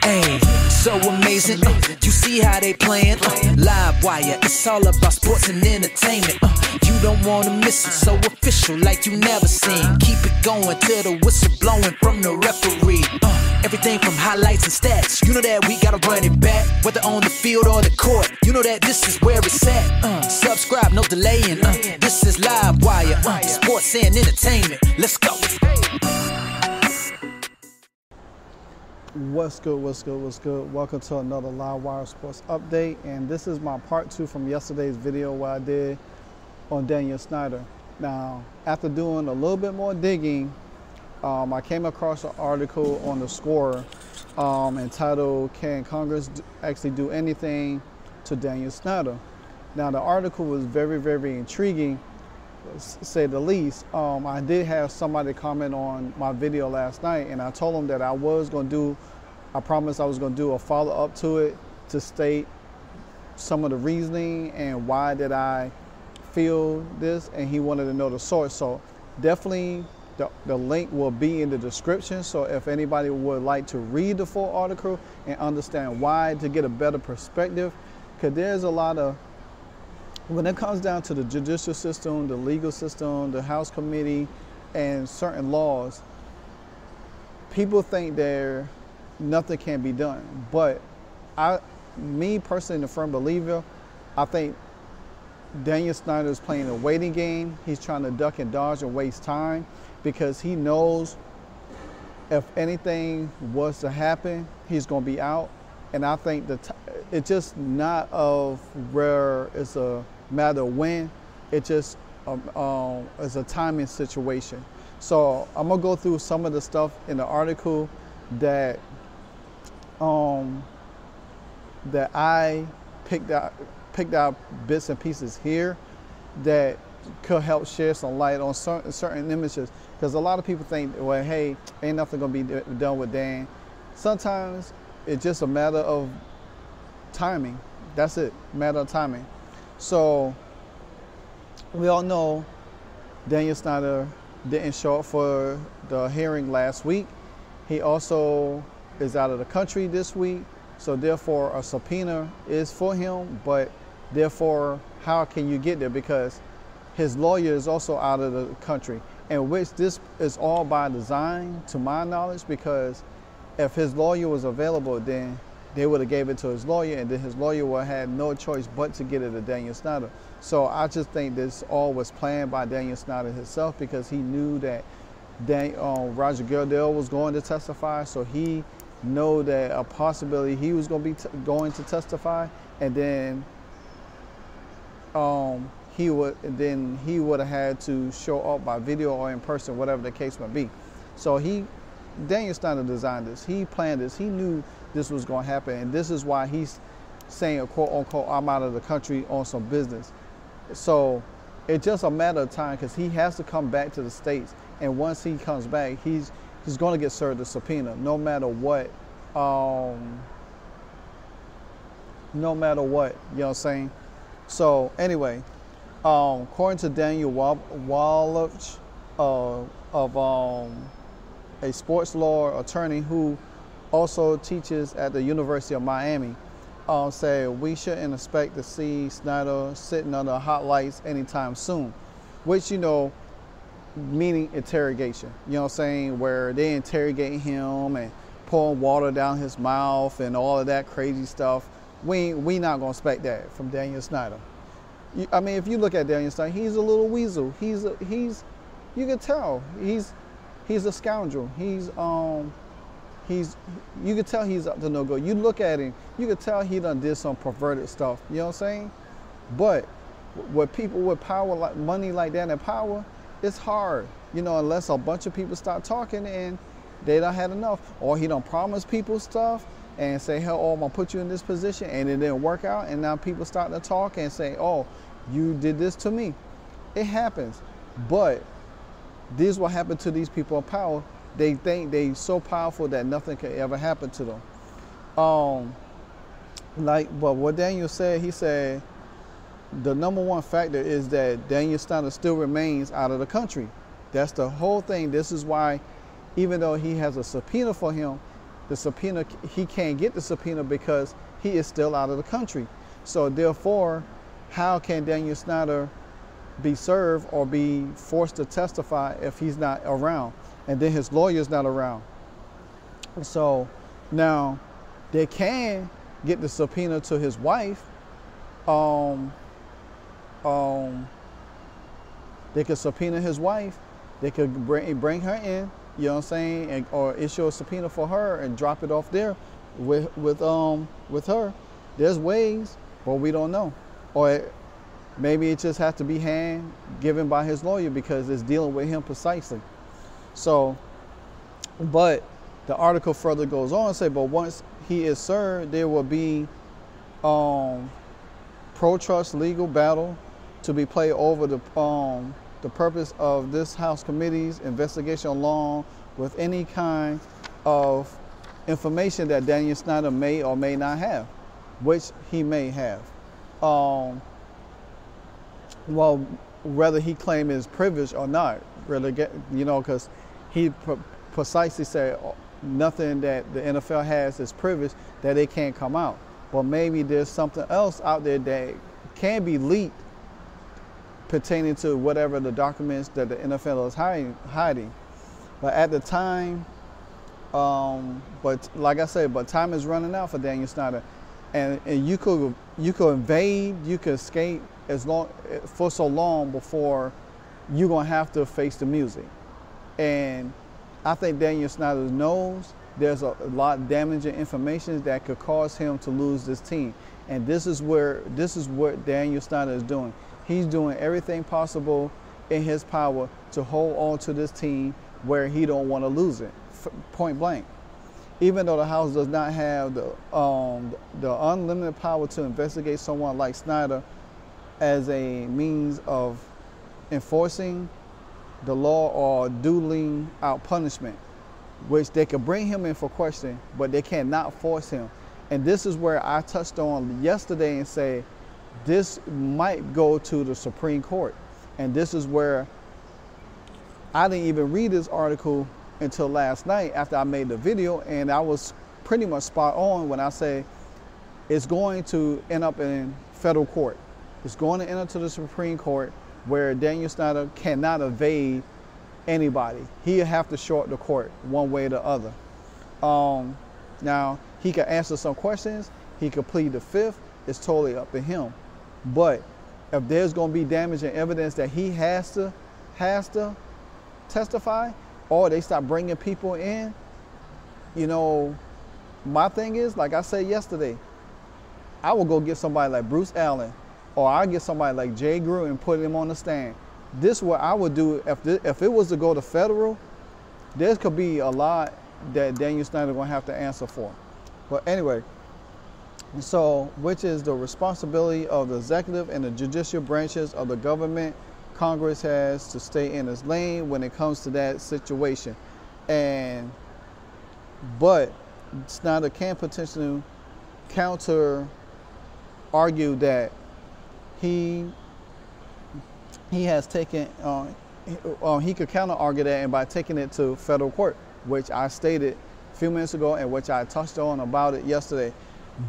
Hey, so amazing. Uh, you see how they playing? Uh, live wire, it's all about sports and entertainment. Uh, you don't wanna miss it, so official like you never seen. Keep it going till the whistle blowing from the referee. Uh, everything from highlights and stats. You know that we gotta run it back, whether on the field or the court. You know that this is where it's at. Uh, subscribe, no delaying. Uh, this is live wire, uh, sports and entertainment. Let's go. What's good, what's good, what's good? Welcome to another Live Wire Sports update. And this is my part two from yesterday's video where I did on Daniel Snyder. Now, after doing a little bit more digging, um, I came across an article on the score um, entitled Can Congress Actually Do Anything to Daniel Snyder? Now, the article was very, very intriguing, say the least. Um, I did have somebody comment on my video last night, and I told them that I was going to do, I promised I was going to do a follow up to it to state some of the reasoning and why did I feel this, and he wanted to know the source. So definitely the, the link will be in the description. So if anybody would like to read the full article and understand why to get a better perspective, because there's a lot of when it comes down to the judicial system, the legal system, the House committee, and certain laws, people think there nothing can be done. But I, me personally, a firm believer, I think Daniel Snyder is playing a waiting game. He's trying to duck and dodge and waste time because he knows if anything was to happen, he's going to be out. And I think that it's just not of where it's a matter of when. It just um, um, is a timing situation. So I'm gonna go through some of the stuff in the article that um, that I picked out picked out bits and pieces here that could help share some light on certain, certain images because a lot of people think well hey ain't nothing gonna be done with Dan sometimes it's just a matter of timing. That's it. Matter of timing. So we all know Daniel Snyder didn't show up for the hearing last week. He also is out of the country this week so therefore a subpoena is for him but Therefore, how can you get there? Because his lawyer is also out of the country, and which this is all by design, to my knowledge, because if his lawyer was available, then they would have gave it to his lawyer, and then his lawyer would have had no choice but to get it to Daniel Snyder. So I just think this all was planned by Daniel Snyder himself because he knew that Dan, um, Roger Goodell was going to testify, so he know that a possibility he was going to be going to testify, and then um, he would then he would have had to show up by video or in person, whatever the case might be. So he, Daniel Snyder designed this. He planned this. He knew this was going to happen, and this is why he's saying, "quote unquote," I'm out of the country on some business. So it's just a matter of time because he has to come back to the states, and once he comes back, he's he's going to get served a subpoena, no matter what. Um, no matter what, you know what I'm saying? So anyway, um, according to Daniel Wallach uh, of um, a sports law attorney who also teaches at the University of Miami, uh, said we shouldn't expect to see Snyder sitting under hot lights anytime soon, which you know, meaning interrogation. You know what I'm saying? Where they interrogate him and pouring water down his mouth and all of that crazy stuff we we not gonna expect that from Daniel Snyder. You, I mean, if you look at Daniel Snyder, he's a little weasel. He's a, he's you can tell he's he's a scoundrel. He's um he's you can tell he's up to no good. You look at him, you can tell he done did some perverted stuff. You know what I'm saying? But with people with power like money like that and power, it's hard. You know, unless a bunch of people start talking and they don't had enough, or he don't promise people stuff and say, "Hell, oh, I'm gonna put you in this position," and it didn't work out, and now people start to talk and say, "Oh, you did this to me." It happens, but this is what happened to these people in power. They think they so powerful that nothing can ever happen to them. Um, like, but what Daniel said, he said the number one factor is that Daniel Snyder still remains out of the country. That's the whole thing. This is why, even though he has a subpoena for him, the subpoena, he can't get the subpoena because he is still out of the country. So therefore, how can Daniel Snyder be served or be forced to testify if he's not around? And then his lawyer's not around. So now they can get the subpoena to his wife. Um, um, they could subpoena his wife. They could bring, bring her in, you know what I'm saying, and, or issue a subpoena for her and drop it off there with with um with her. There's ways, but we don't know. Or maybe it just has to be hand given by his lawyer because it's dealing with him precisely. So, but the article further goes on and say, but once he is served, there will be um, pro-trust legal battle to be played over the um, the purpose of this House committee's investigation along with any kind of information that Daniel Snyder may or may not have, which he may have. Um, well, whether he claim his privilege or not, really get you know, because he pre- precisely said nothing that the NFL has is privilege that it can't come out. But maybe there's something else out there that can be leaked pertaining to whatever the documents that the NFL is hiding. hiding. But at the time, um, but like I said, but time is running out for Daniel Snyder, and, and you could you could invade, you could escape as long for so long before you're gonna have to face the music. And I think Daniel Snyder knows there's a, lot of damaging information that could cause him to lose this team. And this is where this is what Daniel Snyder is doing. He's doing everything possible in his power to hold on to this team where he don't want to lose it, point blank. Even though the House does not have the um, the unlimited power to investigate someone like Snyder as a means of enforcing the law or doodling out punishment, which they could bring him in for question, but they cannot force him. And this is where I touched on yesterday and say this might go to the Supreme Court. And this is where I didn't even read this article until last night after I made the video, and I was pretty much spot on when I say it's going to end up in federal court. It's going to enter to the Supreme Court where Daniel Snyder cannot evade anybody. He'll have to short the court one way or the other. Um, now, he can answer some questions. He could plead the fifth. It's totally up to him. But if there's going to be damaging evidence that he has to has to testify, or they start bringing people in, you know, my thing is, like I said yesterday, I will go get somebody like Bruce Allen or I get somebody like Jay Gruden and put him on the stand. This is what I would do if this, if it was to go to federal. There could be a lot that Daniel Snyder gonna have to answer for. But anyway, so which is the responsibility of the executive and the judicial branches of the government. Congress has to stay in its lane when it comes to that situation, and but Snyder can potentially counter argue that he he has taken uh, he, uh, he could counter argue that and by taking it to federal court, which I stated a few minutes ago and which I touched on about it yesterday.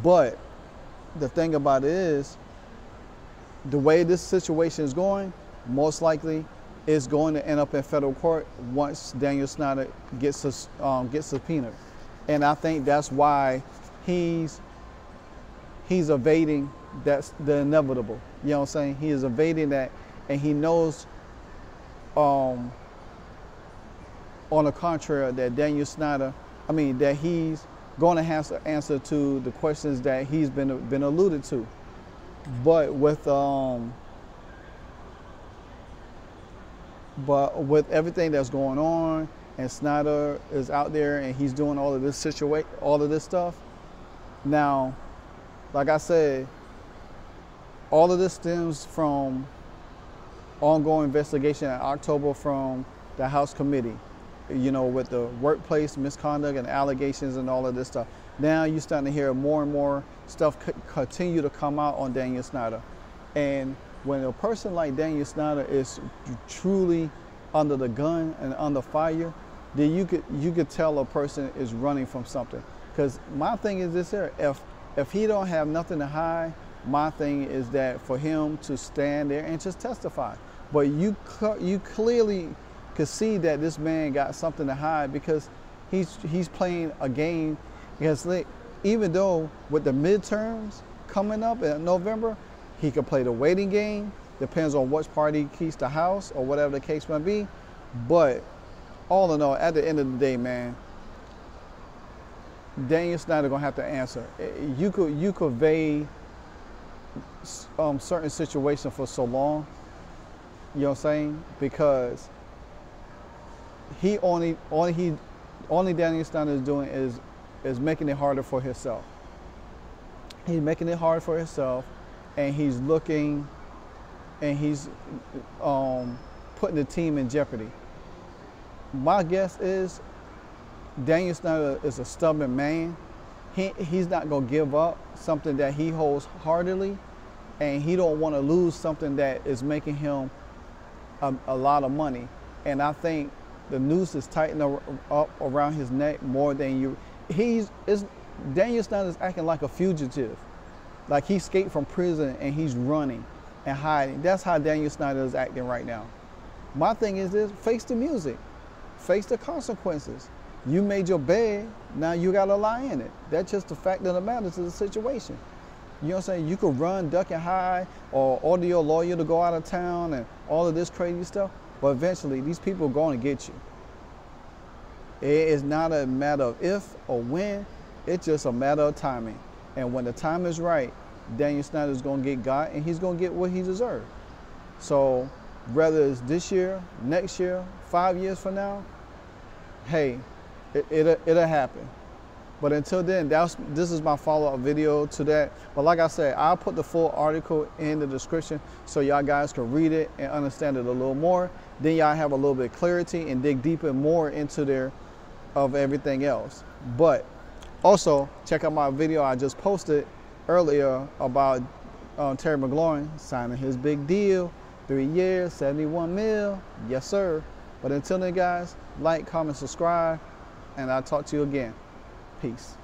But the thing about it is, the way this situation is going, most likely is going to end up in federal court once Daniel Snyder gets um, gets subpoenaed, and I think that's why he's he's evading that's the inevitable. You know what I'm saying? He is evading that and he knows um, on the contrary that Daniel Snyder, I mean that he's going to have to answer to the questions that he's been been alluded to. But with um, but with everything that's going on and Snyder is out there and he's doing all of this situation all of this stuff. Now, like I said, all of this stems from ongoing investigation in October from the House Committee, you know, with the workplace misconduct and allegations and all of this stuff. Now you're starting to hear more and more stuff continue to come out on Daniel Snyder. And when a person like Daniel Snyder is truly under the gun and under fire, then you could you could tell a person is running from something. Because my thing is this here: if if he don't have nothing to hide, my thing is that for him to stand there and just testify. But you you clearly could see that this man got something to hide because he's he's playing a game. Because even though with the midterms coming up in November, he could play the waiting game. Depends on which party keeps the house or whatever the case might be. But all in all, at the end of the day, man, Daniel Snyder gonna have to answer. Eh, you could you convey um, certain situation for so long. You know what I'm saying? Because he only only he only Daniel Snyder is doing is is making it harder for himself. He's making it hard for himself, and he's looking, and he's um, putting the team in jeopardy. My guess is Daniel Snyder is a stubborn man. He, he's not gonna give up something that he holds heartily, and he don't want to lose something that is making him a, a lot of money. And I think the noose is tightening up around his neck more than you. He's is Daniel Snyder is acting like a fugitive, like he escaped from prison and he's running and hiding. That's how Daniel Snyder is acting right now. My thing is this: face the music, face the consequences. You made your bed, now you gotta lie in it. That's just the fact of the matter to the situation. You know what I'm saying? You could run, duck and hide, or order your lawyer to go out of town and all of this crazy stuff. But eventually, these people are going to get you. It is not a matter of if or when, it's just a matter of timing. And when the time is right, Daniel Snyder is going to get got and he's going to get what he deserves. So, whether it's this year, next year, five years from now, hey, it, it'll, it'll happen. But until then, that's, this is my follow-up video to that. But like I said, I'll put the full article in the description so y'all guys can read it and understand it a little more. Then y'all have a little bit of clarity and dig deeper more into there of everything else. But also, check out my video I just posted earlier about uh, Terry McLaurin signing his big deal. Three years, 71 mil. Yes, sir. But until then, guys, like, comment, subscribe, and I'll talk to you again. Peace.